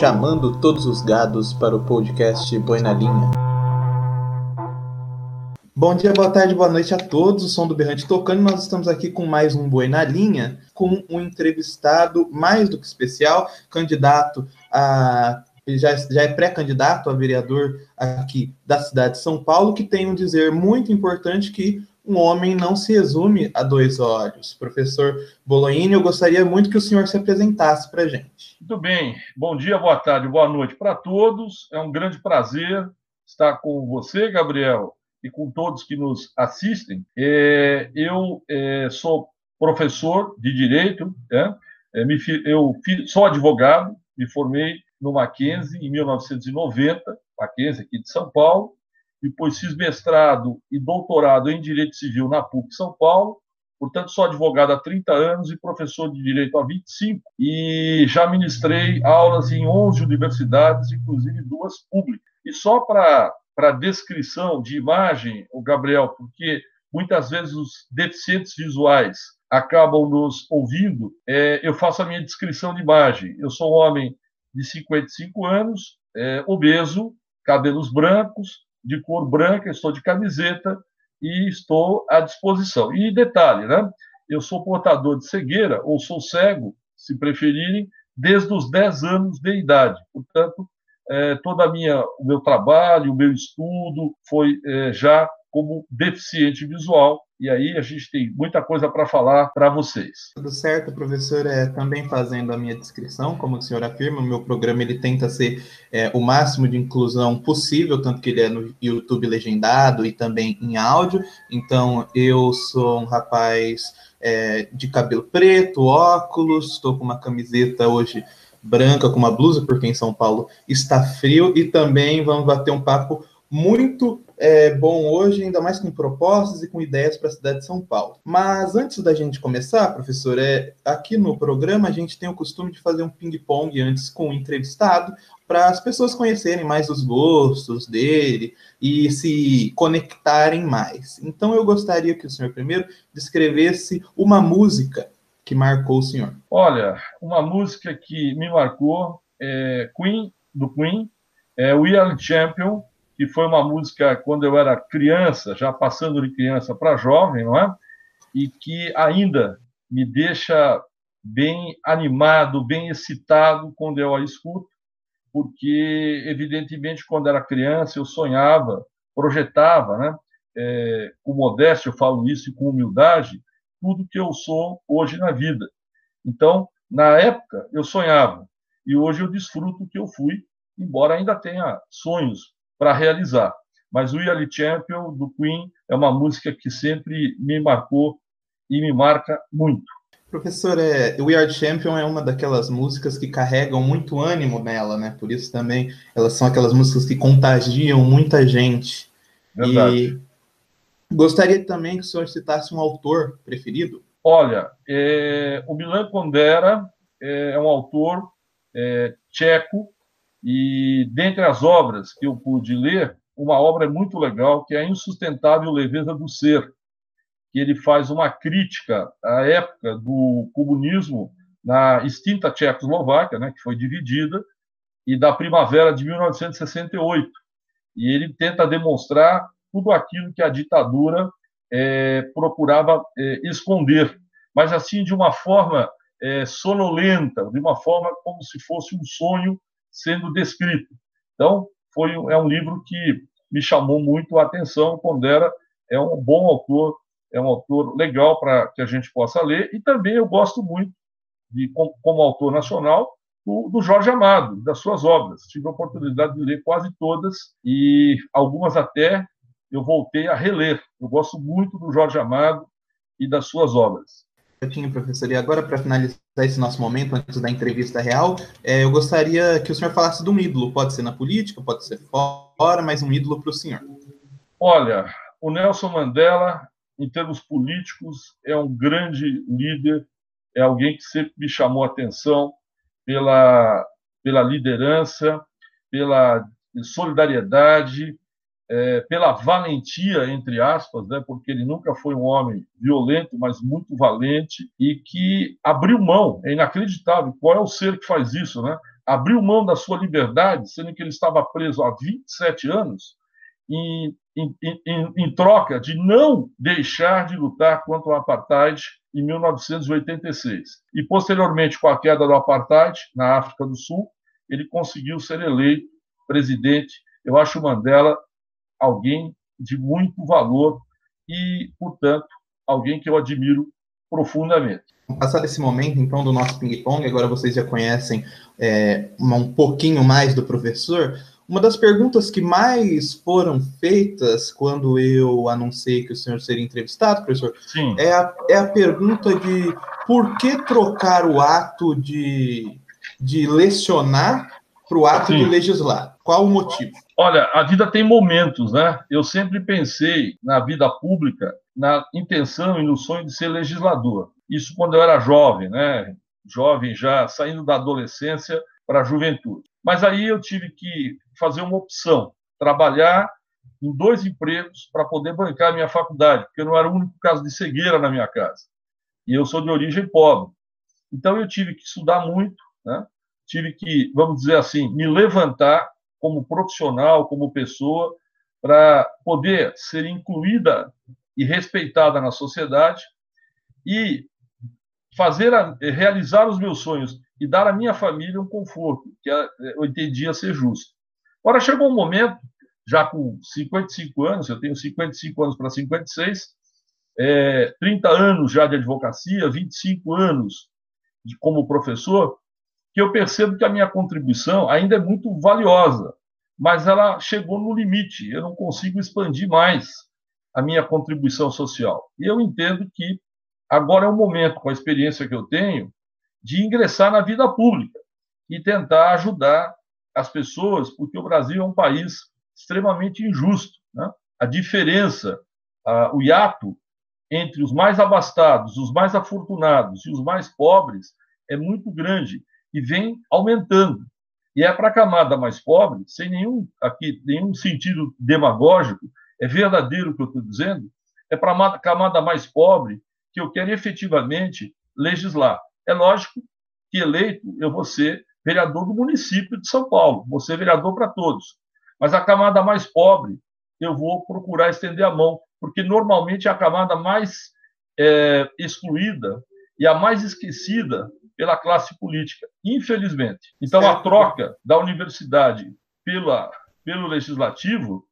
chamando todos os gados para o podcast Boi na Linha. Bom dia, boa tarde, boa noite a todos. O som do Berrante tocando. Nós estamos aqui com mais um Boi na Linha, com um entrevistado mais do que especial, candidato a. Já, já é pré-candidato a vereador aqui da cidade de São Paulo, que tem um dizer muito importante que um homem não se resume a dois olhos. Professor Bolognini, eu gostaria muito que o senhor se apresentasse para a gente. Muito bem. Bom dia, boa tarde, boa noite para todos. É um grande prazer estar com você, Gabriel, e com todos que nos assistem. É, eu é, sou professor de Direito, né? é, eu sou advogado, me formei no Mackenzie em 1990, Mackenzie aqui de São Paulo, depois fiz mestrado e doutorado em Direito Civil na PUC São Paulo, portanto sou advogado há 30 anos e professor de Direito há 25, e já ministrei aulas em 11 universidades, inclusive duas públicas. E só para descrição de imagem, o Gabriel, porque muitas vezes os deficientes visuais acabam nos ouvindo, é, eu faço a minha descrição de imagem. Eu sou um homem de 55 anos, é, obeso, cabelos brancos, de cor branca, estou de camiseta e estou à disposição. E detalhe, né? Eu sou portador de cegueira, ou sou cego, se preferirem, desde os 10 anos de idade. Portanto, é, toda minha, o meu trabalho, o meu estudo foi é, já como deficiente visual e aí a gente tem muita coisa para falar para vocês. Tudo certo, professor. É, também fazendo a minha descrição, como o senhor afirma, o meu programa ele tenta ser é, o máximo de inclusão possível, tanto que ele é no YouTube legendado e também em áudio. Então, eu sou um rapaz é, de cabelo preto, óculos, estou com uma camiseta hoje branca com uma blusa, porque em São Paulo está frio, e também vamos bater um papo muito é, bom hoje, ainda mais com propostas e com ideias para a cidade de São Paulo. Mas antes da gente começar, professor, é, aqui no programa a gente tem o costume de fazer um ping-pong antes com o entrevistado, para as pessoas conhecerem mais os gostos dele e se conectarem mais. Então eu gostaria que o senhor primeiro descrevesse uma música que marcou o senhor. Olha, uma música que me marcou é Queen, do Queen, é We Are Champion, que foi uma música quando eu era criança, já passando de criança para jovem, não é? E que ainda me deixa bem animado, bem excitado quando eu a escuto, porque, evidentemente, quando era criança, eu sonhava, projetava, né? É, com modéstia, eu falo isso e com humildade, tudo que eu sou hoje na vida. Então, na época, eu sonhava, e hoje eu desfruto o que eu fui, embora ainda tenha sonhos para realizar. Mas o We Champion, do Queen, é uma música que sempre me marcou e me marca muito. Professor, é, We Are Champion é uma daquelas músicas que carregam muito ânimo nela, né? Por isso também elas são aquelas músicas que contagiam muita gente. Verdade. E gostaria também que o senhor citasse um autor preferido. Olha, é, o Milan Kundera é, é um autor é, tcheco e dentre as obras que eu pude ler, uma obra muito legal que é a Insustentável Leveza do Ser, que ele faz uma crítica à época do comunismo na extinta Tchecoslováquia, né, que foi dividida, e da primavera de 1968. E ele tenta demonstrar tudo aquilo que a ditadura é, procurava é, esconder, mas assim de uma forma é, sonolenta, de uma forma como se fosse um sonho sendo descrito. Então, foi é um livro que me chamou muito a atenção. Pondera é um bom autor, é um autor legal para que a gente possa ler. E também eu gosto muito, de, como, como autor nacional, do, do, Jorge Amado, das suas obras. Tive a oportunidade de ler quase todas e algumas até eu voltei a reler. Eu gosto muito do Jorge Amado e das suas obras certinho, professor. E agora, para finalizar esse nosso momento, antes da entrevista real, é, eu gostaria que o senhor falasse de um ídolo. Pode ser na política, pode ser fora, mas um ídolo para o senhor. Olha, o Nelson Mandela, em termos políticos, é um grande líder, é alguém que sempre me chamou a atenção pela, pela liderança, pela solidariedade, é, pela valentia, entre aspas, né, porque ele nunca foi um homem violento, mas muito valente e que abriu mão. É inacreditável. Qual é o ser que faz isso, né? abriu mão da sua liberdade, sendo que ele estava preso há 27 anos, em, em, em, em troca de não deixar de lutar contra o apartheid em 1986. E, posteriormente, com a queda do apartheid na África do Sul, ele conseguiu ser eleito presidente. Eu acho Mandela alguém de muito valor e, portanto, alguém que eu admiro profundamente. Passado esse momento, então, do nosso ping-pong, agora vocês já conhecem é, um pouquinho mais do professor. Uma das perguntas que mais foram feitas quando eu anunciei que o senhor seria entrevistado, professor, é a, é a pergunta de por que trocar o ato de, de lecionar para o ato Sim. de legislar? Qual o motivo? Olha, a vida tem momentos, né? Eu sempre pensei na vida pública, na intenção e no sonho de ser legislador. Isso quando eu era jovem, né? Jovem já saindo da adolescência para a juventude. Mas aí eu tive que fazer uma opção, trabalhar em dois empregos para poder bancar a minha faculdade, porque eu não era o único caso de cegueira na minha casa. E eu sou de origem pobre. Então eu tive que estudar muito, né? tive que, vamos dizer assim, me levantar como profissional, como pessoa, para poder ser incluída e respeitada na sociedade e fazer a, realizar os meus sonhos e dar à minha família um conforto que eu entendia ser justo. Agora chegou um momento, já com 55 anos, eu tenho 55 anos para 56, é, 30 anos já de advocacia, 25 anos de, como professor, que eu percebo que a minha contribuição ainda é muito valiosa, mas ela chegou no limite. Eu não consigo expandir mais a minha contribuição social. E eu entendo que agora é o momento, com a experiência que eu tenho, de ingressar na vida pública e tentar ajudar as pessoas, porque o Brasil é um país extremamente injusto. Né? A diferença, a, o hiato entre os mais abastados, os mais afortunados e os mais pobres é muito grande e vem aumentando. E é para a camada mais pobre, sem nenhum aqui nenhum sentido demagógico, é verdadeiro o que eu estou dizendo, é para a camada mais pobre que eu quero efetivamente legislar. É lógico que eleito eu vou ser vereador do município de São Paulo, vou ser vereador para todos. Mas a camada mais pobre, eu vou procurar estender a mão, porque normalmente é a camada mais é, excluída e a mais esquecida pela classe política, infelizmente. Então, a troca da universidade pela, pelo legislativo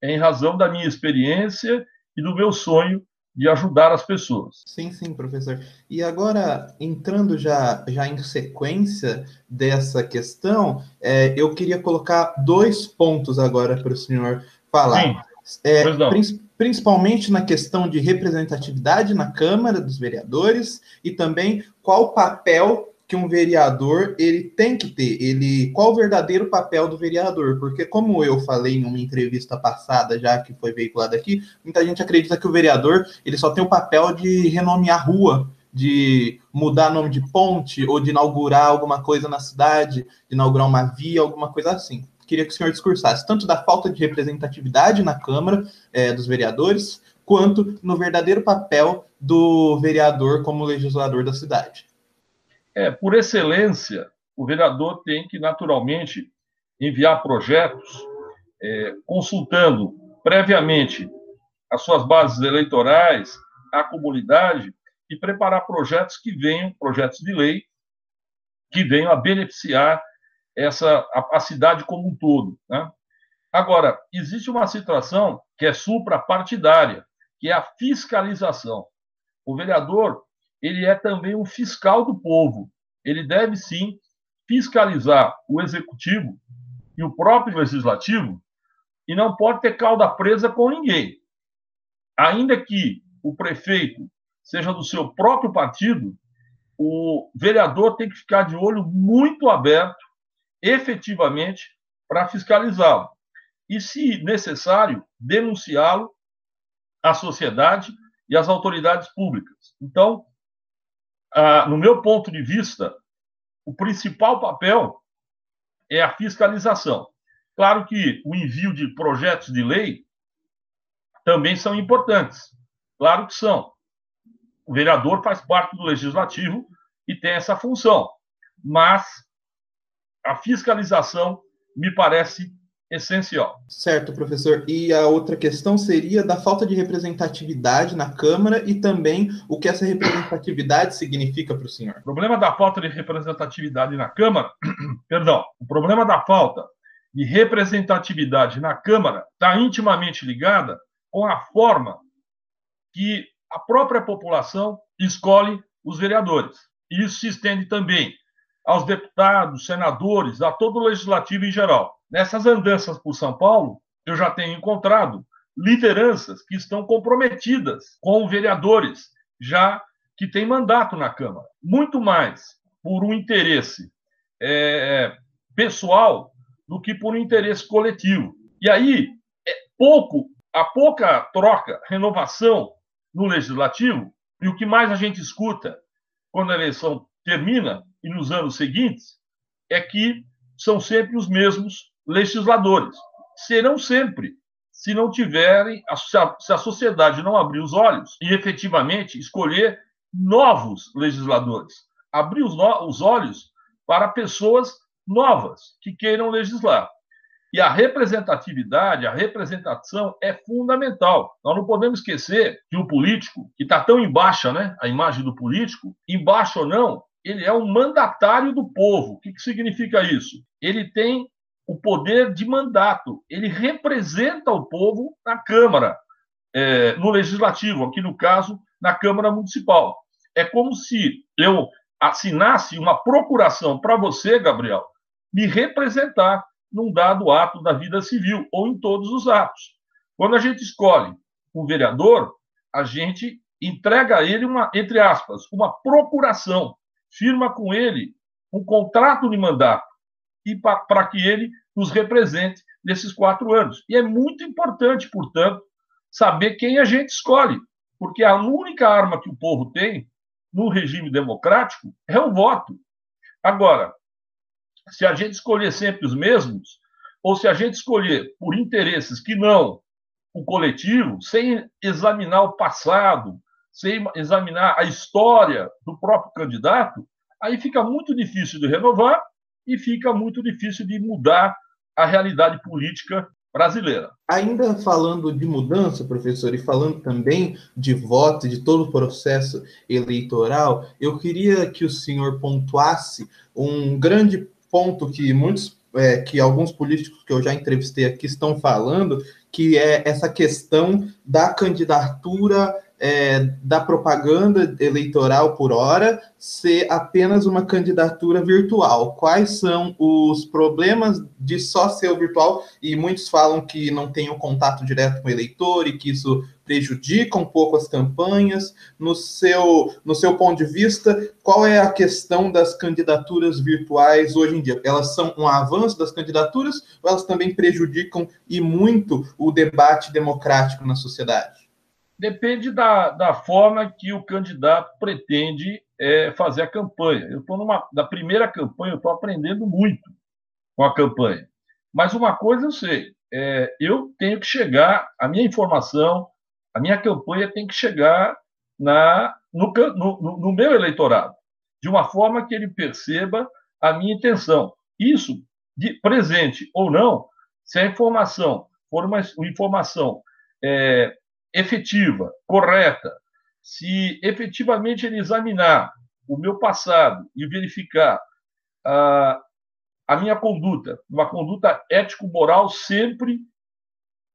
é em razão da minha experiência e do meu sonho de ajudar as pessoas. Sim, sim, professor. E agora, entrando já, já em sequência dessa questão, é, eu queria colocar dois pontos agora para o senhor falar. Sim. É, principalmente na questão de representatividade na Câmara dos Vereadores e também qual papel que um vereador ele tem que ter, ele qual o verdadeiro papel do vereador, porque como eu falei em uma entrevista passada já que foi veiculada aqui, muita gente acredita que o vereador ele só tem o papel de renomear rua, de mudar nome de ponte ou de inaugurar alguma coisa na cidade, de inaugurar uma via, alguma coisa assim queria que o senhor discursasse tanto da falta de representatividade na Câmara é, dos Vereadores, quanto no verdadeiro papel do vereador como legislador da cidade. É, por excelência, o vereador tem que, naturalmente, enviar projetos é, consultando previamente as suas bases eleitorais, a comunidade, e preparar projetos que venham, projetos de lei, que venham a beneficiar essa a, a cidade como um todo. Né? Agora, existe uma situação que é suprapartidária, que é a fiscalização. O vereador ele é também um fiscal do povo. Ele deve sim fiscalizar o executivo e o próprio legislativo e não pode ter cauda presa com ninguém. Ainda que o prefeito seja do seu próprio partido, o vereador tem que ficar de olho muito aberto efetivamente para fiscalizá-lo. E, se necessário, denunciá-lo à sociedade e às autoridades públicas. Então, ah, no meu ponto de vista, o principal papel é a fiscalização. Claro que o envio de projetos de lei também são importantes. Claro que são. O vereador faz parte do legislativo e tem essa função. Mas a fiscalização me parece essencial. Certo, professor. E a outra questão seria da falta de representatividade na Câmara e também o que essa representatividade significa para o senhor. O problema da falta de representatividade na Câmara, perdão, o problema da falta de representatividade na Câmara está intimamente ligada com a forma que a própria população escolhe os vereadores. Isso se estende também aos deputados, senadores, a todo o legislativo em geral. Nessas andanças por São Paulo, eu já tenho encontrado lideranças que estão comprometidas com vereadores, já que têm mandato na Câmara. Muito mais por um interesse é, pessoal do que por um interesse coletivo. E aí, é pouco, a pouca troca, renovação no legislativo, e o que mais a gente escuta quando a eleição termina e nos anos seguintes, é que são sempre os mesmos legisladores. Serão sempre, se não tiverem, se a sociedade não abrir os olhos e efetivamente escolher novos legisladores. Abrir os, os olhos para pessoas novas que queiram legislar. E a representatividade, a representação é fundamental. Nós não podemos esquecer que o político, que está tão em baixa, né, a imagem do político, embaixo ou não, ele é um mandatário do povo. O que, que significa isso? Ele tem o poder de mandato, ele representa o povo na Câmara, é, no Legislativo, aqui no caso, na Câmara Municipal. É como se eu assinasse uma procuração para você, Gabriel, me representar num dado ato da vida civil ou em todos os atos. Quando a gente escolhe um vereador, a gente entrega a ele uma, entre aspas, uma procuração firma com ele um contrato de mandato e para que ele nos represente nesses quatro anos. E é muito importante, portanto, saber quem a gente escolhe, porque a única arma que o povo tem no regime democrático é o voto. Agora, se a gente escolher sempre os mesmos, ou se a gente escolher por interesses que não o coletivo, sem examinar o passado, sem examinar a história do próprio candidato, aí fica muito difícil de renovar e fica muito difícil de mudar a realidade política brasileira. Ainda falando de mudança, professor, e falando também de voto, de todo o processo eleitoral, eu queria que o senhor pontuasse um grande ponto que muitos, é, que alguns políticos que eu já entrevistei aqui estão falando, que é essa questão da candidatura é, da propaganda eleitoral por hora ser apenas uma candidatura virtual. Quais são os problemas de só ser o virtual? E muitos falam que não tem o um contato direto com o eleitor e que isso prejudica um pouco as campanhas. No seu, no seu ponto de vista, qual é a questão das candidaturas virtuais hoje em dia? Elas são um avanço das candidaturas ou elas também prejudicam e muito o debate democrático na sociedade? Depende da, da forma que o candidato pretende é, fazer a campanha. Eu estou numa da primeira campanha, eu estou aprendendo muito com a campanha. Mas uma coisa eu sei, é, eu tenho que chegar, a minha informação, a minha campanha tem que chegar na, no, no, no meu eleitorado, de uma forma que ele perceba a minha intenção. Isso, de presente ou não, se a informação for uma, uma informação é, efetiva, correta, se efetivamente ele examinar o meu passado e verificar a, a minha conduta, uma conduta ético-moral sempre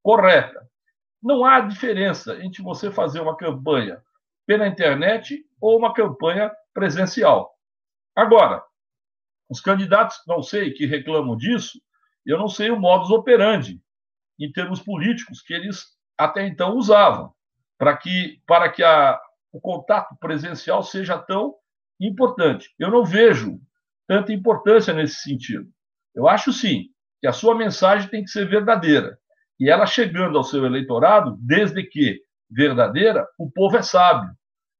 correta. Não há diferença entre você fazer uma campanha pela internet ou uma campanha presencial. Agora, os candidatos, não sei, que reclamam disso, eu não sei o modus operandi em termos políticos que eles até então usavam, para que, para que a, o contato presencial seja tão importante. Eu não vejo tanta importância nesse sentido. Eu acho sim que a sua mensagem tem que ser verdadeira. E ela chegando ao seu eleitorado, desde que verdadeira, o povo é sábio.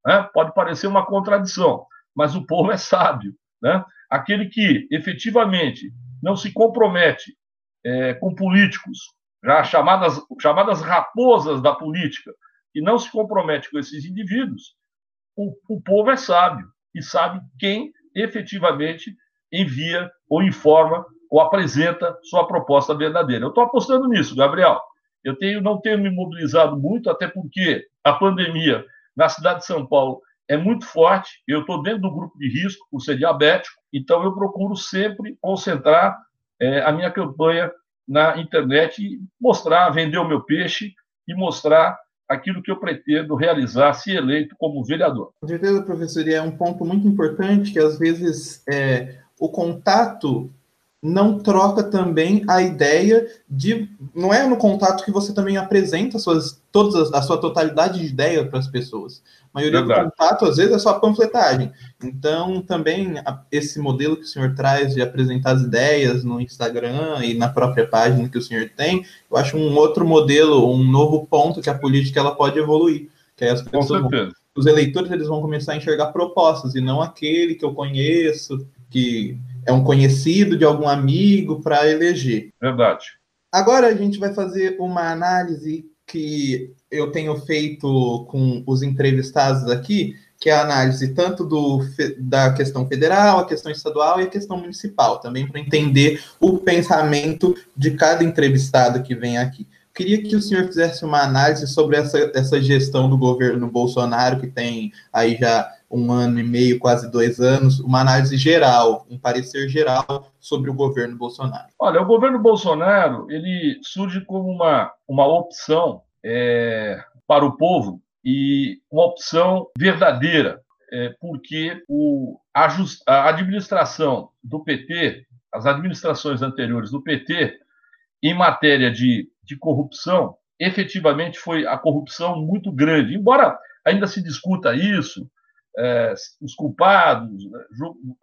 Né? Pode parecer uma contradição, mas o povo é sábio. Né? Aquele que efetivamente não se compromete é, com políticos já chamadas, chamadas raposas da política, e não se compromete com esses indivíduos, o, o povo é sábio e sabe quem efetivamente envia ou informa ou apresenta sua proposta verdadeira. Eu estou apostando nisso, Gabriel. Eu tenho, não tenho me mobilizado muito, até porque a pandemia na cidade de São Paulo é muito forte. Eu estou dentro do grupo de risco por ser diabético, então eu procuro sempre concentrar é, a minha campanha na internet e mostrar, vender o meu peixe e mostrar aquilo que eu pretendo realizar se eleito como vereador. Com certeza, professor, e é um ponto muito importante que às vezes é, o contato não troca também a ideia de. Não é no contato que você também apresenta suas, todas a sua totalidade de ideia para as pessoas. A maioria Verdade. do contato, às vezes, é só panfletagem. Então, também esse modelo que o senhor traz de apresentar as ideias no Instagram e na própria página que o senhor tem, eu acho um outro modelo, um novo ponto que a política ela pode evoluir. Que as pessoas vão, os eleitores eles vão começar a enxergar propostas e não aquele que eu conheço, que é um conhecido de algum amigo para eleger. Verdade. Agora a gente vai fazer uma análise que eu tenho feito com os entrevistados aqui, que é a análise tanto do, da questão federal, a questão estadual e a questão municipal, também para entender o pensamento de cada entrevistado que vem aqui. Queria que o senhor fizesse uma análise sobre essa, essa gestão do governo Bolsonaro, que tem aí já um ano e meio, quase dois anos, uma análise geral, um parecer geral sobre o governo Bolsonaro. Olha, o governo Bolsonaro ele surge como uma, uma opção é, para o povo e uma opção verdadeira, é, porque o, a, just, a administração do PT, as administrações anteriores do PT, em matéria de, de corrupção, efetivamente foi a corrupção muito grande. Embora ainda se discuta isso, é, os culpados, né,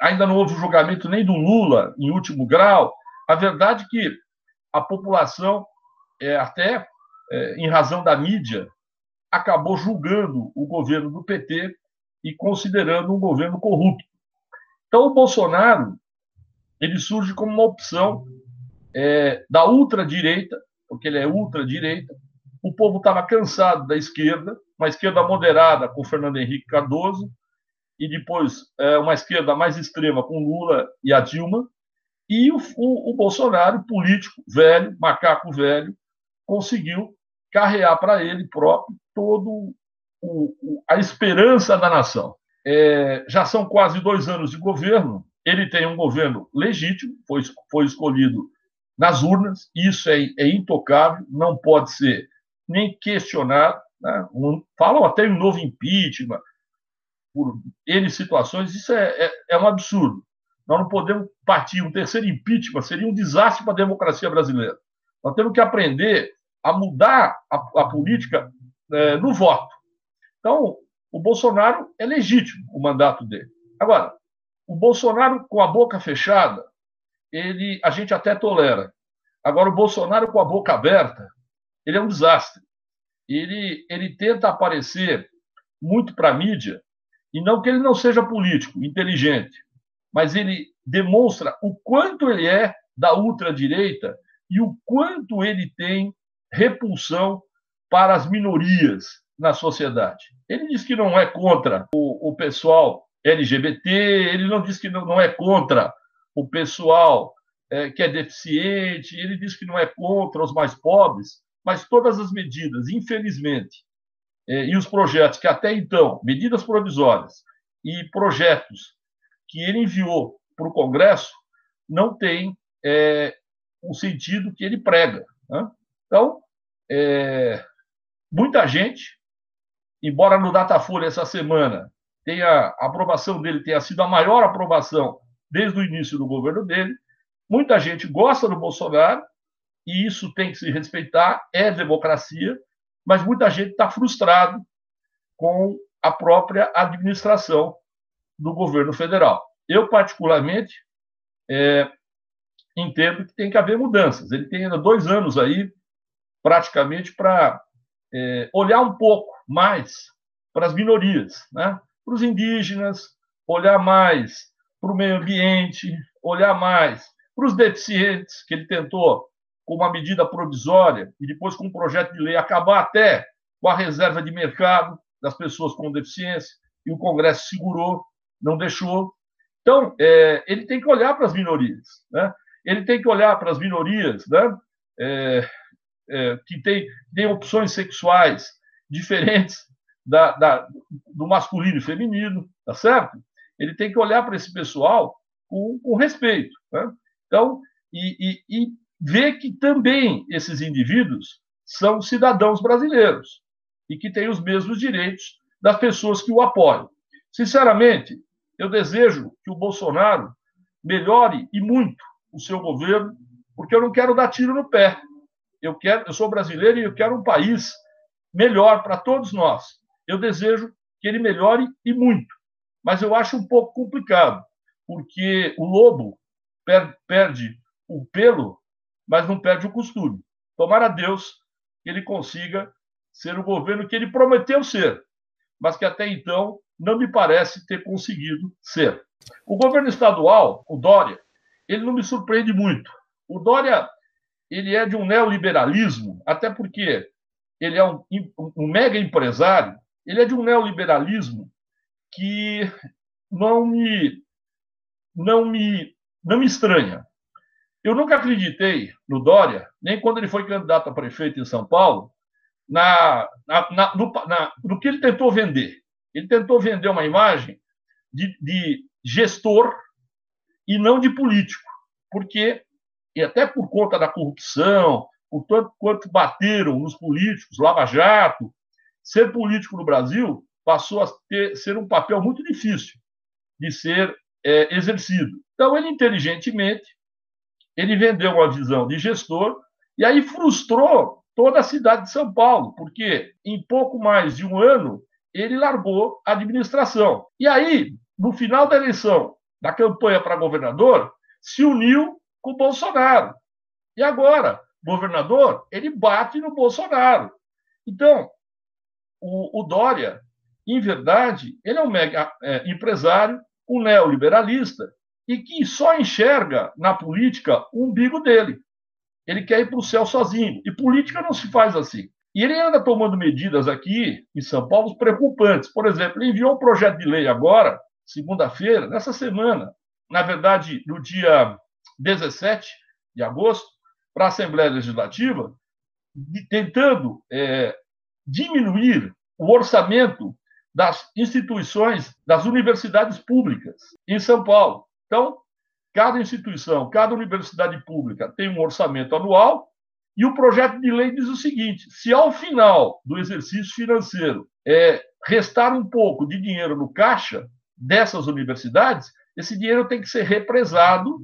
ainda não houve julgamento nem do Lula em último grau. A verdade é que a população, é, até é, em razão da mídia, acabou julgando o governo do PT e considerando um governo corrupto. Então, o Bolsonaro ele surge como uma opção é, da ultradireita, porque ele é ultradireita. O povo estava cansado da esquerda, uma esquerda moderada com Fernando Henrique Cardoso, e depois é, uma esquerda mais extrema com Lula e a Dilma, e o, o, o Bolsonaro, político velho, macaco velho, conseguiu carrear para ele próprio todo o, a esperança da nação. É, já são quase dois anos de governo. Ele tem um governo legítimo, foi, foi escolhido nas urnas, isso é, é intocável, não pode ser nem questionado. Né? Um, falam até em um novo impeachment, por N situações, isso é, é, é um absurdo. Nós não podemos partir um terceiro impeachment, seria um desastre para a democracia brasileira. Nós temos que aprender a mudar a, a política é, no voto. Então, o Bolsonaro é legítimo o mandato dele. Agora, o Bolsonaro com a boca fechada, ele a gente até tolera. Agora, o Bolsonaro com a boca aberta, ele é um desastre. Ele, ele tenta aparecer muito para a mídia e não que ele não seja político, inteligente, mas ele demonstra o quanto ele é da ultradireita e o quanto ele tem repulsão para as minorias na sociedade. Ele diz que não é contra o, o pessoal LGBT, ele não diz que não, não é contra o pessoal é, que é deficiente, ele diz que não é contra os mais pobres, mas todas as medidas, infelizmente, e os projetos que até então, medidas provisórias e projetos que ele enviou para o Congresso, não tem é, o sentido que ele prega. Né? Então, é, muita gente, embora no Datafolha essa semana tenha, a aprovação dele tenha sido a maior aprovação desde o início do governo dele, muita gente gosta do Bolsonaro, e isso tem que se respeitar, é democracia, mas muita gente está frustrado com a própria administração do governo federal. Eu, particularmente, é, entendo que tem que haver mudanças. Ele tem ainda dois anos aí, praticamente, para é, olhar um pouco mais para as minorias, né? para os indígenas, olhar mais para o meio ambiente, olhar mais para os deficientes, que ele tentou com uma medida provisória e depois com um projeto de lei acabar até com a reserva de mercado das pessoas com deficiência, e o Congresso segurou, não deixou. Então, é, ele tem que olhar para as minorias, né? ele tem que olhar para as minorias né? É, é, que têm tem opções sexuais diferentes da, da, do masculino e feminino, tá certo? Ele tem que olhar para esse pessoal com, com respeito. Né? Então, e, e, e ver que também esses indivíduos são cidadãos brasileiros e que têm os mesmos direitos das pessoas que o apoiam. Sinceramente, eu desejo que o Bolsonaro melhore e muito o seu governo, porque eu não quero dar tiro no pé. Eu quero, eu sou brasileiro e eu quero um país melhor para todos nós. Eu desejo que ele melhore e muito, mas eu acho um pouco complicado, porque o lobo per, perde o pelo, mas não perde o costume. Tomara a Deus que ele consiga ser o governo que ele prometeu ser, mas que até então não me parece ter conseguido ser. O governo estadual, o Dória, ele não me surpreende muito. O Dória, ele é de um neoliberalismo, até porque ele é um, um mega empresário, ele é de um neoliberalismo que não me não me não me estranha. Eu nunca acreditei no Dória, nem quando ele foi candidato a prefeito em São Paulo, na, na, na, no, na, no que ele tentou vender. Ele tentou vender uma imagem de, de gestor e não de político, porque, e até por conta da corrupção, por tanto quanto bateram nos políticos, Lava Jato, ser político no Brasil passou a ter, ser um papel muito difícil de ser é, exercido. Então, ele inteligentemente, ele vendeu uma visão de gestor e aí frustrou toda a cidade de São Paulo, porque em pouco mais de um ano ele largou a administração. E aí, no final da eleição, da campanha para governador, se uniu com o Bolsonaro. E agora, governador, ele bate no Bolsonaro. Então, o, o Dória, em verdade, ele é um mega é, empresário, um neoliberalista, e que só enxerga na política o umbigo dele. Ele quer ir para o céu sozinho. E política não se faz assim. E ele anda tomando medidas aqui em São Paulo preocupantes. Por exemplo, ele enviou um projeto de lei agora, segunda-feira, nessa semana, na verdade, no dia 17 de agosto, para a Assembleia Legislativa, tentando é, diminuir o orçamento das instituições, das universidades públicas em São Paulo. Então, cada instituição, cada universidade pública tem um orçamento anual e o projeto de lei diz o seguinte: se ao final do exercício financeiro é, restar um pouco de dinheiro no caixa dessas universidades, esse dinheiro tem que ser represado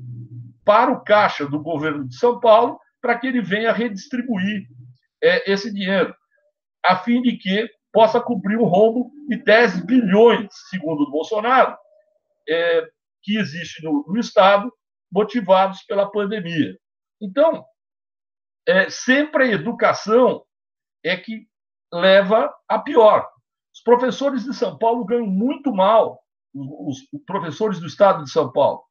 para o caixa do governo de São Paulo para que ele venha redistribuir é, esse dinheiro, a fim de que possa cumprir um rombo de 10 bilhões, segundo o Bolsonaro, é, que existe no, no Estado, motivados pela pandemia. Então, é, sempre a educação é que leva a pior. Os professores de São Paulo ganham muito mal, os, professores do estado de São Paulo.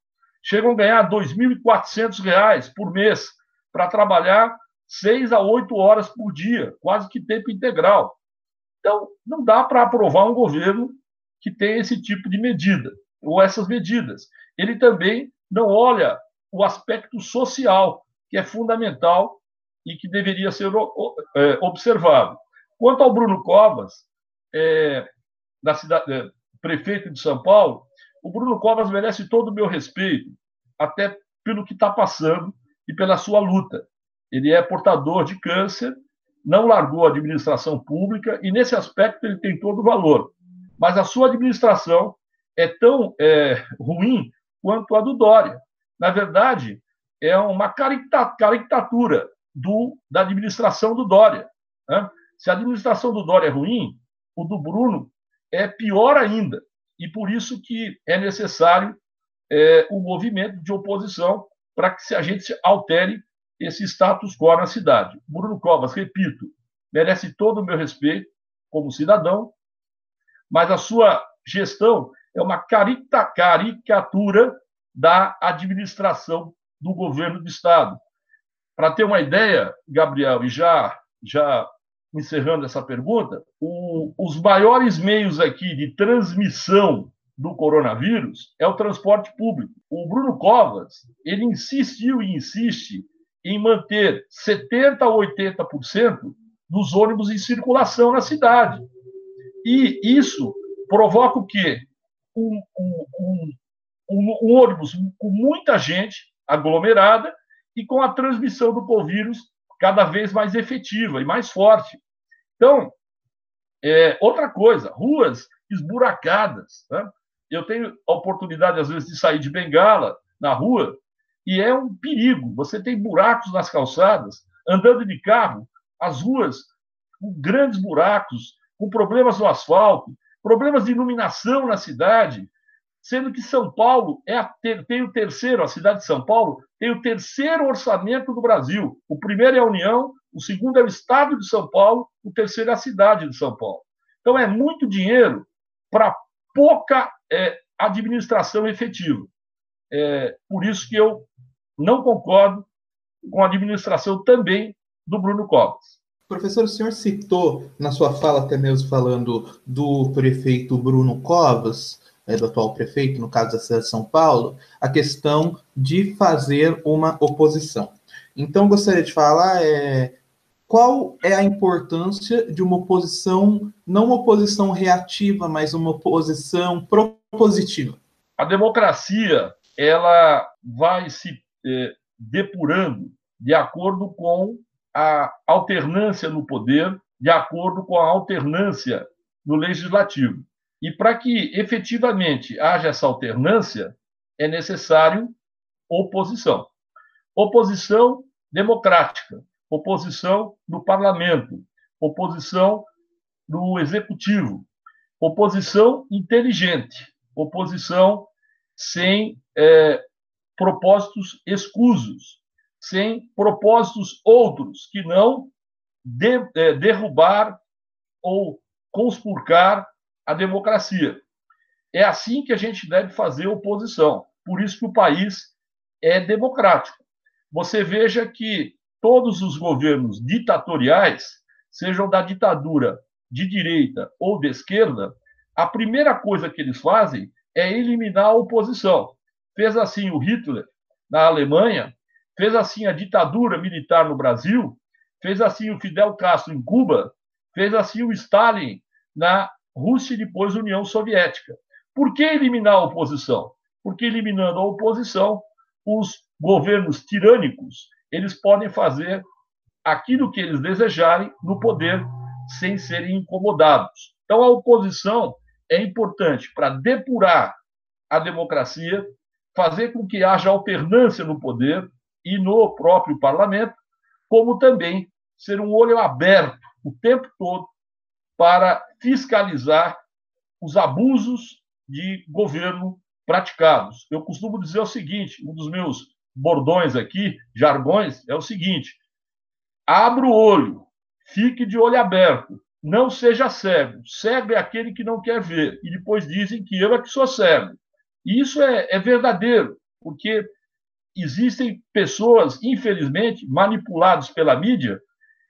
Chegam a ganhar R$ 2.400 por mês para trabalhar seis a oito horas por dia, quase que tempo integral. Então, não dá para aprovar um governo que tem esse tipo de medida, ou essas medidas. Ele também não olha o aspecto social, que é fundamental e que deveria ser é, observado. Quanto ao Bruno Covas, é, da cidade, é, prefeito de São Paulo, o Bruno Covas merece todo o meu respeito, até pelo que está passando e pela sua luta. Ele é portador de câncer, não largou a administração pública e, nesse aspecto, ele tem todo o valor. Mas a sua administração é tão é, ruim quanto a do Dória. Na verdade, é uma caricatura do, da administração do Dória. Né? Se a administração do Dória é ruim, o do Bruno é pior ainda. E por isso que é necessário é, o movimento de oposição para que a gente altere esse status quo na cidade. Bruno Covas, repito, merece todo o meu respeito como cidadão, mas a sua gestão é uma caricatura da administração do governo do Estado. Para ter uma ideia, Gabriel, e já, já encerrando essa pergunta, o, os maiores meios aqui de transmissão do coronavírus é o transporte público. O Bruno Covas, ele insistiu e insiste em manter 70% a 80% dos ônibus em circulação na cidade. E isso provoca o quê? Um, um, um, um, ônibus com muita gente aglomerada e com a transmissão do vírus cada vez mais efetiva e mais forte. Então, é, outra coisa, ruas esburacadas. Né? Eu tenho a oportunidade, às vezes, de sair de bengala na rua e é um perigo. Você tem buracos nas calçadas, andando de carro, as ruas com grandes buracos, com problemas no asfalto, problemas de iluminação na cidade, sendo que São Paulo é a, tem o terceiro, a cidade de São Paulo tem o terceiro orçamento do Brasil. O primeiro é a União, o segundo é o Estado de São Paulo, o terceiro é a cidade de São Paulo. Então é muito dinheiro para pouca é, administração efetiva. É, por isso que eu não concordo com a administração também do Bruno Covas. Professor, o senhor citou na sua fala, até mesmo falando do prefeito Bruno Covas, é, do atual prefeito, no caso da cidade de São Paulo, a questão de fazer uma oposição. Então, gostaria de falar é, qual é a importância de uma oposição, não uma oposição reativa, mas uma oposição propositiva? A democracia ela vai se eh, depurando de acordo com a alternância no poder, de acordo com a alternância no legislativo. E para que efetivamente haja essa alternância, é necessário oposição. Oposição democrática, oposição no parlamento, oposição no executivo, oposição inteligente, oposição sem é, propósitos escusos, sem propósitos outros que não de, é, derrubar ou conspurcar a democracia. É assim que a gente deve fazer oposição. Por isso que o país é democrático. Você veja que todos os governos ditatoriais, sejam da ditadura de direita ou de esquerda, a primeira coisa que eles fazem é eliminar a oposição. Fez assim o Hitler na Alemanha, fez assim a ditadura militar no Brasil, fez assim o Fidel Castro em Cuba, fez assim o Stalin na Rússia e depois União Soviética. Por que eliminar a oposição? Porque eliminando a oposição, os governos tirânicos, eles podem fazer aquilo que eles desejarem no poder sem serem incomodados. Então a oposição é importante para depurar a democracia, fazer com que haja alternância no poder e no próprio parlamento, como também ser um olho aberto o tempo todo para fiscalizar os abusos de governo praticados. Eu costumo dizer o seguinte: um dos meus bordões aqui, jargões, é o seguinte: abra o olho, fique de olho aberto, não seja cego. Cego é aquele que não quer ver. E depois dizem que eu é que sou cego. E isso é, é verdadeiro, porque existem pessoas, infelizmente, manipuladas pela mídia,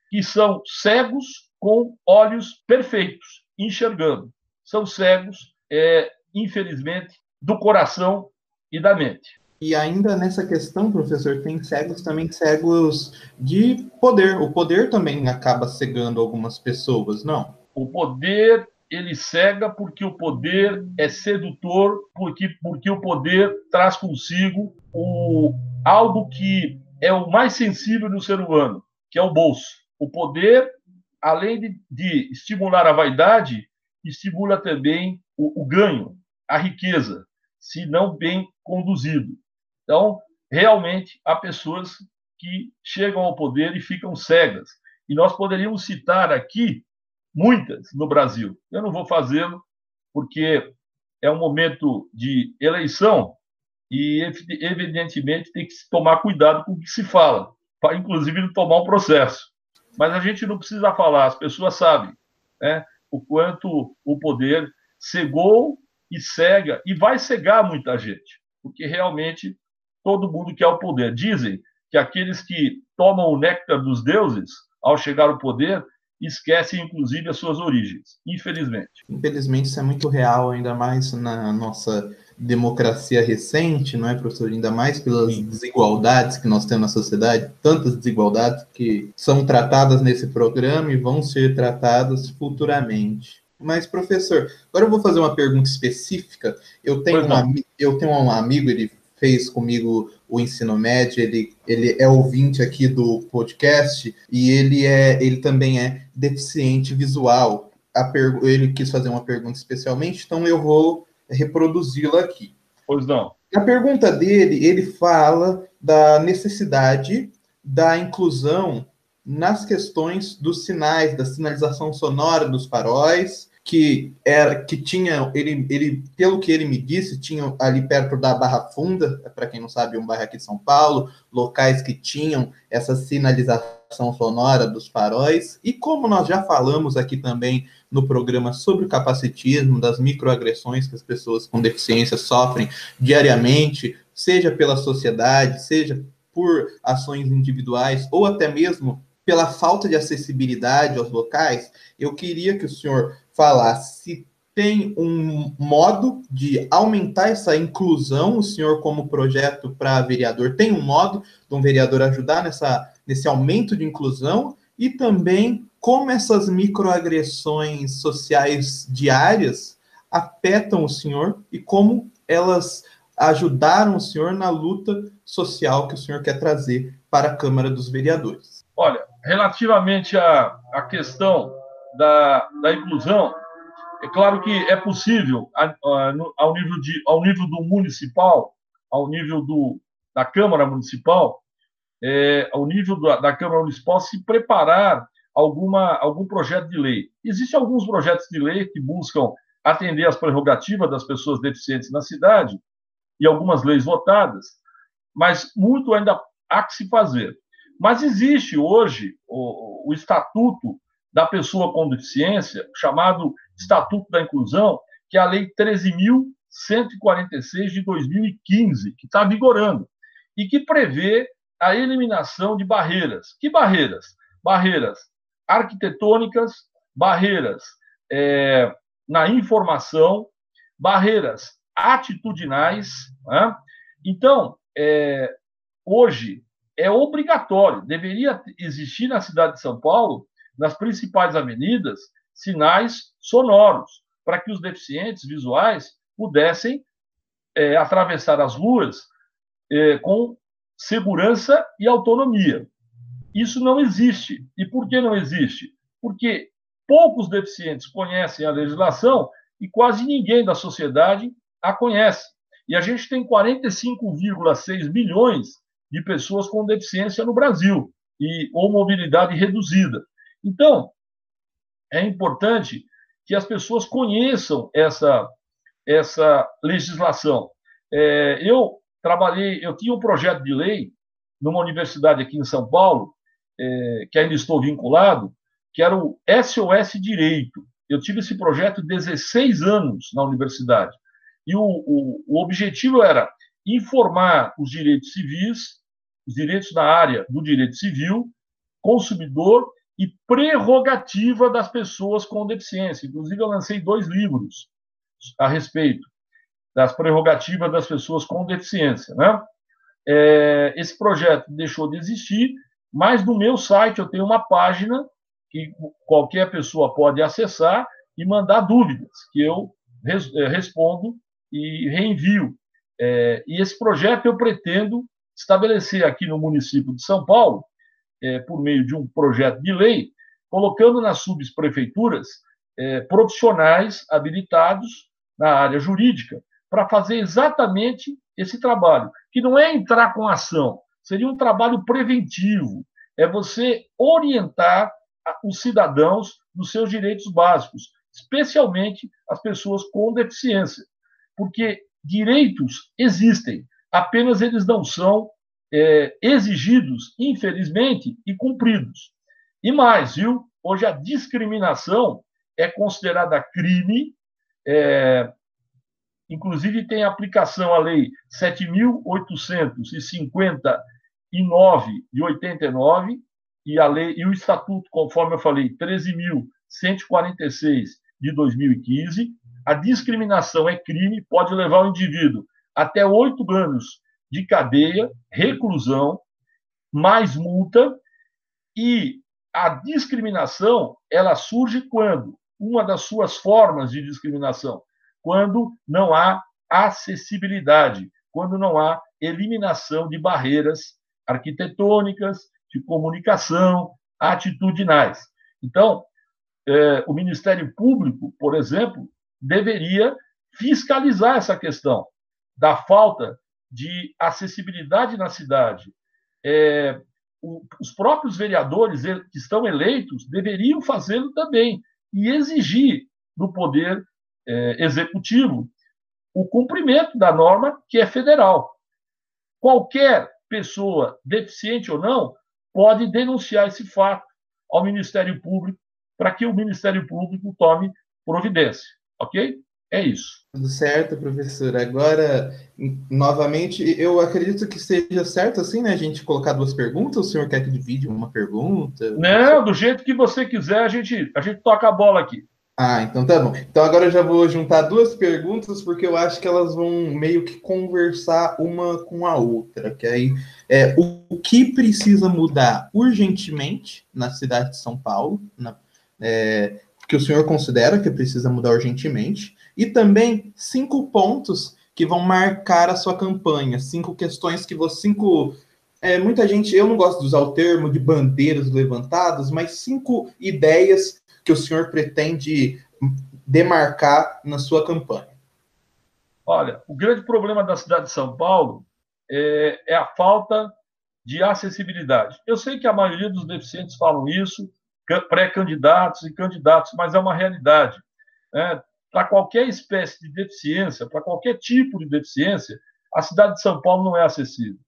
que são cegos com olhos perfeitos, enxergando. São cegos, é, infelizmente, do coração e da mente. E ainda nessa questão, professor, tem cegos também cegos de poder. O poder também acaba cegando algumas pessoas, não? O poder ele cega porque o poder é sedutor, porque, porque o poder traz consigo o, algo que é o mais sensível do ser humano, que é o bolso. O poder, além de, de estimular a vaidade, estimula também o, o ganho, a riqueza, se não bem conduzido. Então, realmente, há pessoas que chegam ao poder e ficam cegas. E nós poderíamos citar aqui muitas no Brasil. Eu não vou fazê-lo, porque é um momento de eleição e, evidentemente, tem que se tomar cuidado com o que se fala, para, inclusive, não tomar um processo. Mas a gente não precisa falar, as pessoas sabem né, o quanto o poder cegou e cega, e vai cegar muita gente, porque realmente todo mundo quer o poder. Dizem que aqueles que tomam o néctar dos deuses, ao chegar ao poder, esquecem, inclusive, as suas origens, infelizmente. Infelizmente, isso é muito real, ainda mais na nossa democracia recente, não é, professor? Ainda mais pelas desigualdades que nós temos na sociedade, tantas desigualdades que são tratadas nesse programa e vão ser tratadas futuramente. Mas, professor, agora eu vou fazer uma pergunta específica. Eu tenho, um, eu tenho um amigo, ele fez comigo o ensino médio, ele, ele é ouvinte aqui do podcast e ele é ele também é deficiente visual. A ele quis fazer uma pergunta especialmente, então eu vou reproduzi-la aqui. Pois não. A pergunta dele, ele fala da necessidade da inclusão nas questões dos sinais, da sinalização sonora dos faróis, que era que tinha ele, ele pelo que ele me disse tinha ali perto da Barra Funda para quem não sabe um bairro aqui de São Paulo locais que tinham essa sinalização sonora dos faróis. E como nós já falamos aqui também no programa sobre o capacitismo das microagressões que as pessoas com deficiência sofrem diariamente seja pela sociedade seja por ações individuais ou até mesmo pela falta de acessibilidade aos locais, eu queria que o senhor falar se tem um modo de aumentar essa inclusão, o senhor, como projeto para vereador, tem um modo de um vereador ajudar nessa, nesse aumento de inclusão e também como essas microagressões sociais diárias afetam o senhor e como elas ajudaram o senhor na luta social que o senhor quer trazer para a Câmara dos Vereadores. Olha, relativamente à, à questão da, da inclusão, é claro que é possível, ao nível, de, ao nível do municipal, ao nível do, da Câmara Municipal, é, ao nível da, da, Câmara Municipal, se preparar alguma, algum projeto de lei. Existem alguns projetos de lei que buscam atender às prerrogativas das pessoas deficientes na cidade, e algumas leis votadas, mas muito ainda há que se fazer. Mas existe hoje o, o Estatuto da pessoa com deficiência, chamado Estatuto da Inclusão, que é a Lei 13.146 de 2015, que está vigorando, e que prevê a eliminação de barreiras. Que barreiras? Barreiras arquitetônicas, barreiras é, na informação, barreiras atitudinais. Né? Então, é, hoje é obrigatório, deveria existir na cidade de São Paulo nas principais avenidas, sinais sonoros, para que os deficientes visuais pudessem é, atravessar as ruas é, com segurança e autonomia. Isso não existe. E por que não existe? Porque poucos deficientes conhecem a legislação e quase ninguém da sociedade a conhece. E a gente tem 45,6 milhões de pessoas com deficiência no Brasil e ou mobilidade reduzida. Então, é importante que as pessoas conheçam essa, essa legislação. É, eu trabalhei, eu tinha um projeto de lei numa universidade aqui em São Paulo, é, que ainda estou vinculado, que era o SOS Direito. Eu tive esse projeto 16 anos na universidade. E o, o, o objetivo era informar os direitos civis, os direitos na área do direito civil, consumidor e prerrogativa das pessoas com deficiência. Inclusive, eu lancei dois livros a respeito das prerrogativas das pessoas com deficiência. Né? É, esse projeto deixou de existir, mas no meu site eu tenho uma página que qualquer pessoa pode acessar e mandar dúvidas, que eu res, é, respondo e reenvio. É, e esse projeto eu pretendo estabelecer aqui no município de São Paulo é, por meio de um projeto de lei, colocando nas subprefeituras é, profissionais habilitados na área jurídica para fazer exatamente esse trabalho, que não é entrar com ação, seria um trabalho preventivo, é você orientar os cidadãos nos seus direitos básicos, especialmente as pessoas com deficiência, porque direitos existem, apenas eles não são é, exigidos, infelizmente, e cumpridos. E mais, viu? Hoje a discriminação é considerada crime, é, inclusive tem aplicação à lei 7.859 de 89, e a lei e o estatuto, conforme eu falei, 13.146 de 2015, a discriminação é crime, pode levar o indivíduo até oito anos de cadeia, reclusão, mais multa, e a discriminação ela surge quando uma das suas formas de discriminação, quando não há acessibilidade, quando não há eliminação de barreiras arquitetônicas, de comunicação, atitudinais. Então, é, o Ministério Público, por exemplo, deveria fiscalizar essa questão da falta de acessibilidade na cidade. É, o, os próprios vereadores que estão eleitos deveriam fazê-lo também e exigir do Poder é, Executivo o cumprimento da norma que é federal. Qualquer pessoa, deficiente ou não, pode denunciar esse fato ao Ministério Público para que o Ministério Público tome providência. Ok? É isso. Tudo certo, professor. Agora, novamente, eu acredito que seja certo assim, né? A gente colocar duas perguntas. O senhor quer que divide uma pergunta? Não, do jeito que você quiser, a gente, a gente toca a bola aqui. Ah, então tá bom. Então agora eu já vou juntar duas perguntas, porque eu acho que elas vão meio que conversar uma com a outra. Que aí é o que precisa mudar urgentemente na cidade de São Paulo, na, é, que o senhor considera que precisa mudar urgentemente, e também cinco pontos que vão marcar a sua campanha, cinco questões que você. Cinco. É, muita gente, eu não gosto de usar o termo de bandeiras levantadas, mas cinco ideias que o senhor pretende demarcar na sua campanha? Olha, o grande problema da cidade de São Paulo é, é a falta de acessibilidade. Eu sei que a maioria dos deficientes falam isso, pré-candidatos e candidatos, mas é uma realidade. Né? Para qualquer espécie de deficiência, para qualquer tipo de deficiência, a cidade de São Paulo não é acessível.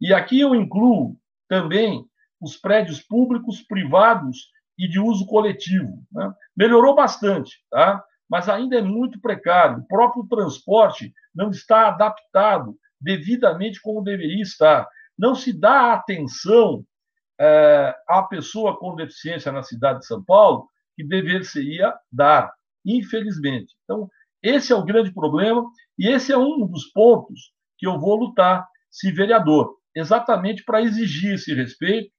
E aqui eu incluo também os prédios públicos, privados e de uso coletivo. Né? Melhorou bastante, tá? mas ainda é muito precário. O próprio transporte não está adaptado devidamente como deveria estar. Não se dá atenção é, à pessoa com deficiência na cidade de São Paulo que deveria dar, infelizmente. Então, esse é o grande problema e esse é um dos pontos que eu vou lutar, se vereador, exatamente para exigir esse respeito,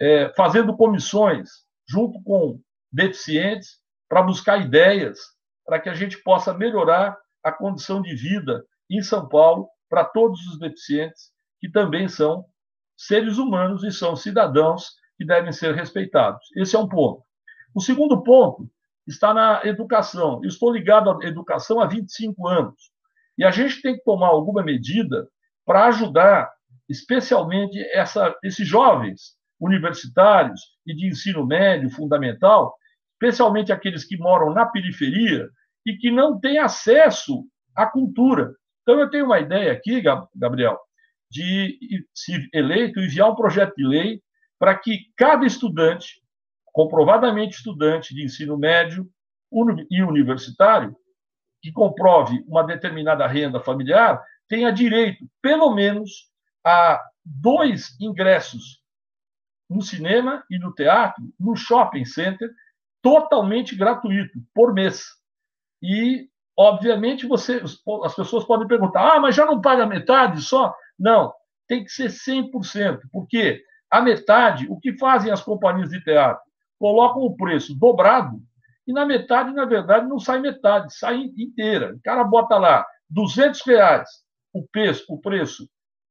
é, fazendo comissões junto com deficientes, para buscar ideias para que a gente possa melhorar a condição de vida em São Paulo para todos os deficientes, que também são seres humanos e são cidadãos que devem ser respeitados. Esse é um ponto. O segundo ponto está na educação. Eu estou ligado à educação há 25 anos. E a gente tem que tomar alguma medida para ajudar, especialmente essa, esses jovens universitários e de ensino médio fundamental, especialmente aqueles que moram na periferia e que não têm acesso à cultura. Então, eu tenho uma ideia aqui, Gabriel, de, se eleito, enviar um projeto de lei para que cada estudante, comprovadamente estudante de ensino médio e universitário, que comprove uma determinada renda familiar, tenha direito, pelo menos, a dois ingressos no cinema e no teatro, no shopping center, totalmente gratuito, por mês. E, obviamente, você, as pessoas podem perguntar: ah, mas já não paga metade só? Não, tem que ser 100%, porque a metade, o que fazem as companhias de teatro? Colocam o preço dobrado e na metade, na verdade, não sai metade, sai inteira. O cara bota lá 200 reais o preço, o preço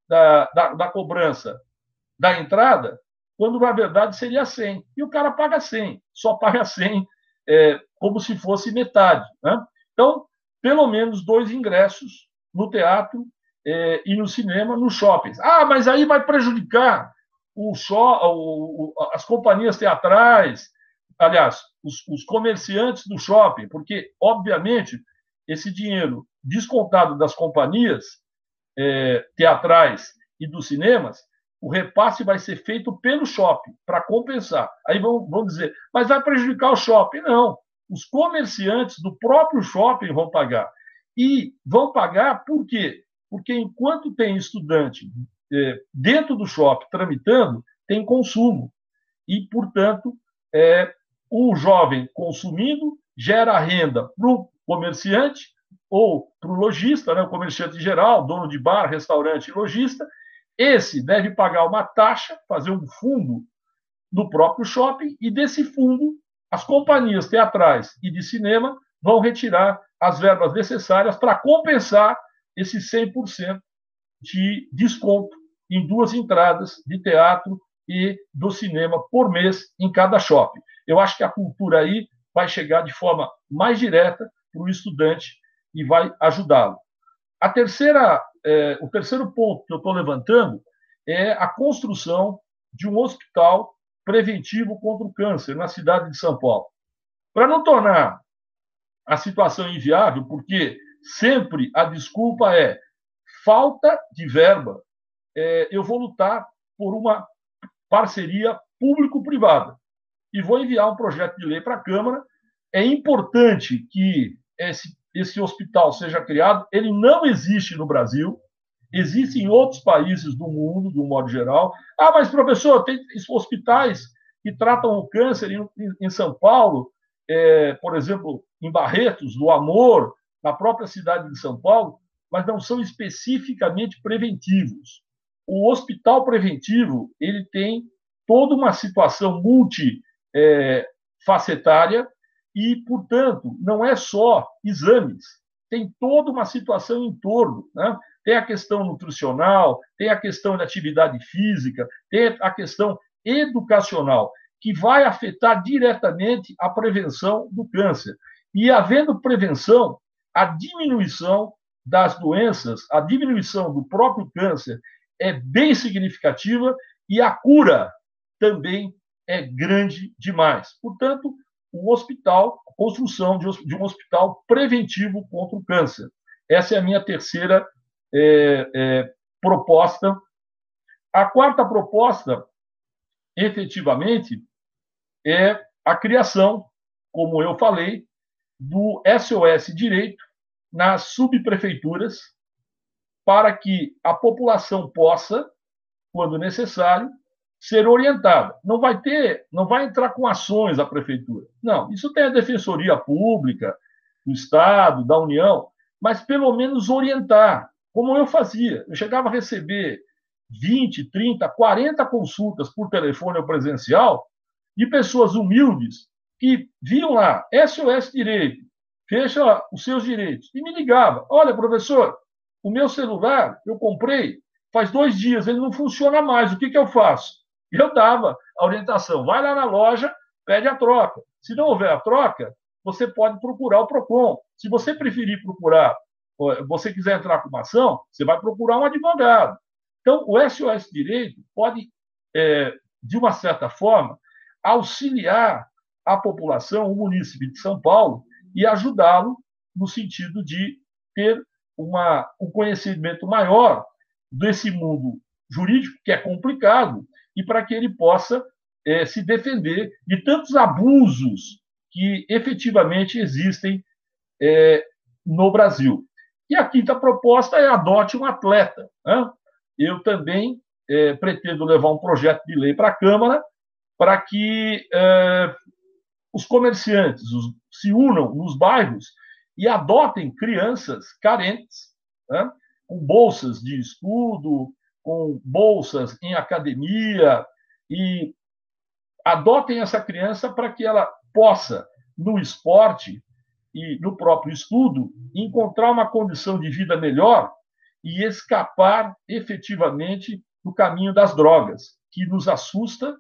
da, da, da cobrança da entrada, quando na verdade seria 100. E o cara paga 100, só paga 100 é, como se fosse metade. Né? Então, pelo menos dois ingressos no teatro é, e no cinema, nos shoppings. Ah, mas aí vai prejudicar o o, as companhias teatrais, aliás, os, os comerciantes do shopping, porque, obviamente, esse dinheiro descontado das companhias é, teatrais e dos cinemas o repasse vai ser feito pelo shopping, para compensar. Aí vão, vão dizer, mas vai prejudicar o shopping. Não. Os comerciantes do próprio shopping vão pagar. E vão pagar por quê? Porque enquanto tem estudante é, dentro do shopping tramitando, tem consumo. e, portanto, é, o jovem consumindo gera renda para o comerciante ou para o lojista, né, o comerciante geral, dono de bar, restaurante e lojista. Esse deve pagar uma taxa, fazer um fundo no próprio shopping, e desse fundo, as companhias teatrais e de cinema vão retirar as verbas necessárias para compensar esse 100% de desconto em duas entradas de teatro e do cinema por mês em cada shopping. Eu acho que a cultura aí vai chegar de forma mais direta para o estudante e vai ajudá-lo. A terceira, é, o terceiro ponto que eu estou levantando é a construção de um hospital preventivo contra o câncer na cidade de São Paulo. Para não tornar a situação inviável, porque sempre a desculpa é falta de verba, é, eu vou lutar por uma parceria público-privada e vou enviar um projeto de lei para a Câmara. É importante que esse, esse hospital seja criado. Ele não existe no Brasil, existe em outros países do mundo, de um modo geral. Ah, mas professor, tem hospitais que tratam o câncer em, em São Paulo, é, por exemplo, em Barretos, do Amor, na própria cidade de São Paulo, mas não são especificamente preventivos. O hospital preventivo ele tem toda uma situação multifacetária é, e, portanto, não é só exames, tem toda uma situação em torno. Né? Tem a questão nutricional, tem a questão da atividade física, tem a questão educacional, que vai afetar diretamente a prevenção do câncer. E havendo prevenção, a diminuição das doenças, a diminuição do próprio câncer é bem significativa e a cura também é grande demais. Portanto, o hospital, a construção de um hospital preventivo contra o câncer. Essa é a minha terceira é, é, proposta. A quarta proposta, efetivamente, é a criação, como eu falei, do SOS Direito nas subprefeituras, para que a população possa, quando necessário, ser orientada. Não vai ter, não vai entrar com ações a prefeitura. Não, isso tem a defensoria pública do estado, da União, mas pelo menos orientar, como eu fazia. Eu chegava a receber 20, 30, 40 consultas por telefone ou presencial de pessoas humildes que viam lá SOS Direito, fecha os seus direitos e me ligava: "Olha, professor, o meu celular eu comprei faz dois dias, ele não funciona mais. O que, que eu faço? eu dava a orientação: vai lá na loja, pede a troca. Se não houver a troca, você pode procurar o PROCON. Se você preferir procurar, você quiser entrar com uma ação, você vai procurar um advogado. Então, o SOS Direito pode, é, de uma certa forma, auxiliar a população, o município de São Paulo, e ajudá-lo no sentido de ter uma, um conhecimento maior desse mundo jurídico, que é complicado, e para que ele possa é, se defender de tantos abusos que efetivamente existem é, no Brasil. E a quinta proposta é adote um atleta. Né? Eu também é, pretendo levar um projeto de lei para a Câmara para que os comerciantes os, se unam nos bairros e adotem crianças carentes, né? com bolsas de estudo, com bolsas em academia e adotem essa criança para que ela possa, no esporte e no próprio estudo, encontrar uma condição de vida melhor e escapar efetivamente do caminho das drogas, que nos assusta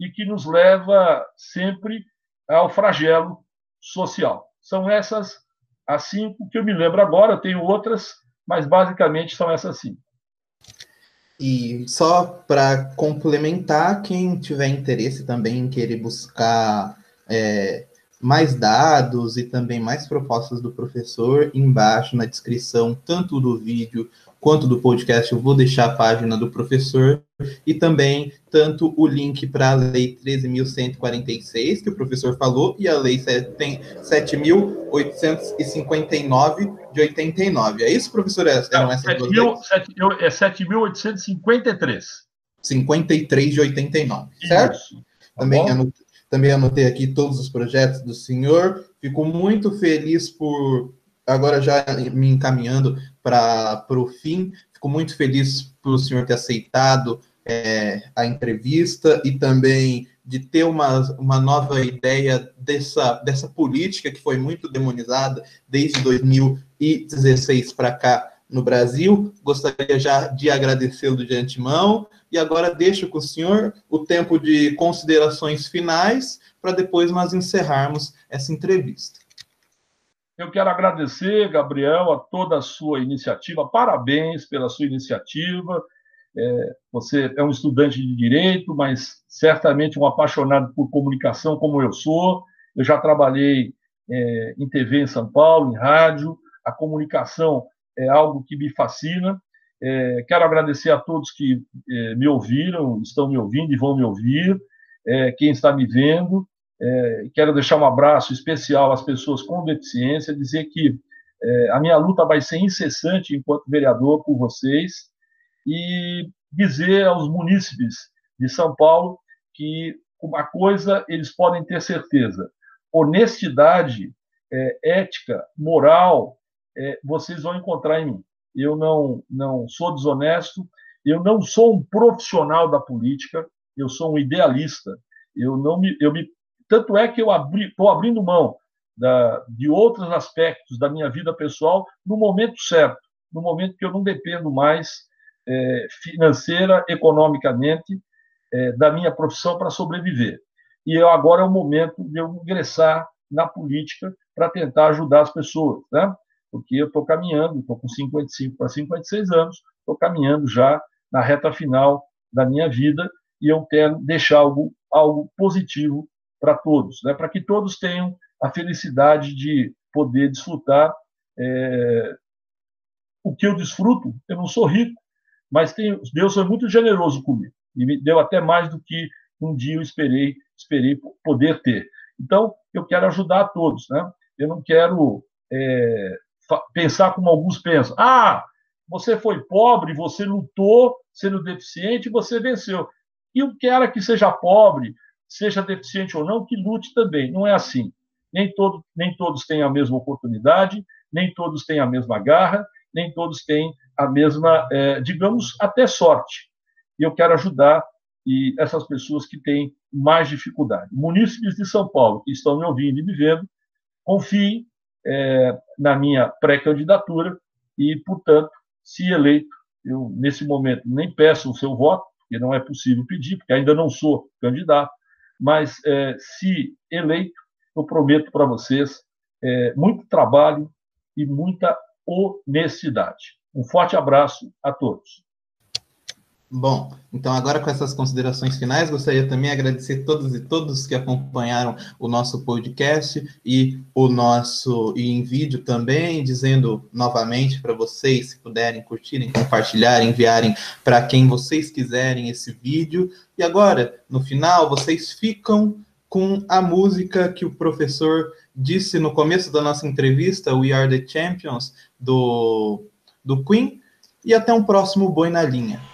e que nos leva sempre ao flagelo social. São essas as cinco que eu me lembro agora, eu tenho outras, mas basicamente são essas cinco. E só para complementar, quem tiver interesse também em querer buscar é, mais dados e também mais propostas do professor, embaixo na descrição, tanto do vídeo quanto do podcast, eu vou deixar a página do professor e também tanto o link para a Lei 13.146, que o professor falou, e a Lei 7.859 de 89. É isso, professor? Eram essas 7, mil, 7, é 7.853. 53 de 89, certo? Isso. Também, anotei, também anotei aqui todos os projetos do senhor. Fico muito feliz por, agora já me encaminhando para o fim, fico muito feliz por o senhor ter aceitado é, a entrevista e também de ter uma, uma nova ideia dessa, dessa política que foi muito demonizada desde 2016 para cá no Brasil. Gostaria já de agradecê-lo de antemão e agora deixo com o senhor o tempo de considerações finais para depois nós encerrarmos essa entrevista. Eu quero agradecer, Gabriel, a toda a sua iniciativa. Parabéns pela sua iniciativa. É, você é um estudante de direito, mas certamente um apaixonado por comunicação, como eu sou. Eu já trabalhei é, em TV em São Paulo, em rádio. A comunicação é algo que me fascina. É, quero agradecer a todos que é, me ouviram, estão me ouvindo e vão me ouvir, é, quem está me vendo. É, quero deixar um abraço especial às pessoas com deficiência, dizer que a minha luta vai ser incessante enquanto vereador por vocês e dizer aos munícipes de São Paulo que uma coisa eles podem ter certeza: honestidade, é, ética, moral, é, vocês vão encontrar em mim. Eu não, não sou desonesto, eu não sou um profissional da política, eu sou um idealista. Eu não me, eu me tanto é que eu estou abri, abrindo mão da, de outros aspectos da minha vida pessoal no momento certo, no momento que eu não dependo mais é, financeira, economicamente, é, da minha profissão para sobreviver. E eu, agora é o momento de eu ingressar na política para tentar ajudar as pessoas, né? Porque eu estou caminhando, estou com 55 para 56 anos, estou caminhando já na reta final da minha vida e eu quero deixar algo, algo positivo para todos, né? Para que todos tenham a felicidade de poder desfrutar é, o que eu desfruto. Eu não sou rico, mas tem, Deus foi muito generoso comigo e me deu até mais do que um dia eu esperei, esperei poder ter. Então, eu quero ajudar a todos, né? Eu não quero é, pensar como alguns pensam. Ah, você foi pobre, você lutou sendo deficiente, você venceu. E o cara que seja pobre, seja deficiente ou não, que lute também. Não é assim. Nem, todo, nem todos têm a mesma oportunidade, nem todos têm a mesma garra, nem todos têm a mesma, é, digamos, até sorte. E eu quero ajudar e essas pessoas que têm mais dificuldade. Munícipes de São Paulo que estão me ouvindo e me vendo, confiem é, na minha pré-candidatura e, portanto, se eleito, eu nesse momento nem peço o seu voto, porque não é possível pedir, porque ainda não sou candidato, mas é, se eleito, eu prometo para vocês é, muito trabalho e muita honestidade. Um forte abraço a todos. Bom, então agora com essas considerações finais, gostaria também de agradecer todos e todos que acompanharam o nosso podcast e o nosso e em vídeo também, dizendo novamente para vocês, se puderem curtirem, compartilharem, enviarem para quem vocês quiserem esse vídeo. E agora, no final, vocês ficam com a música que o professor disse no começo da nossa entrevista, We Are the Champions, do do Queen e até um próximo Boi na Linha.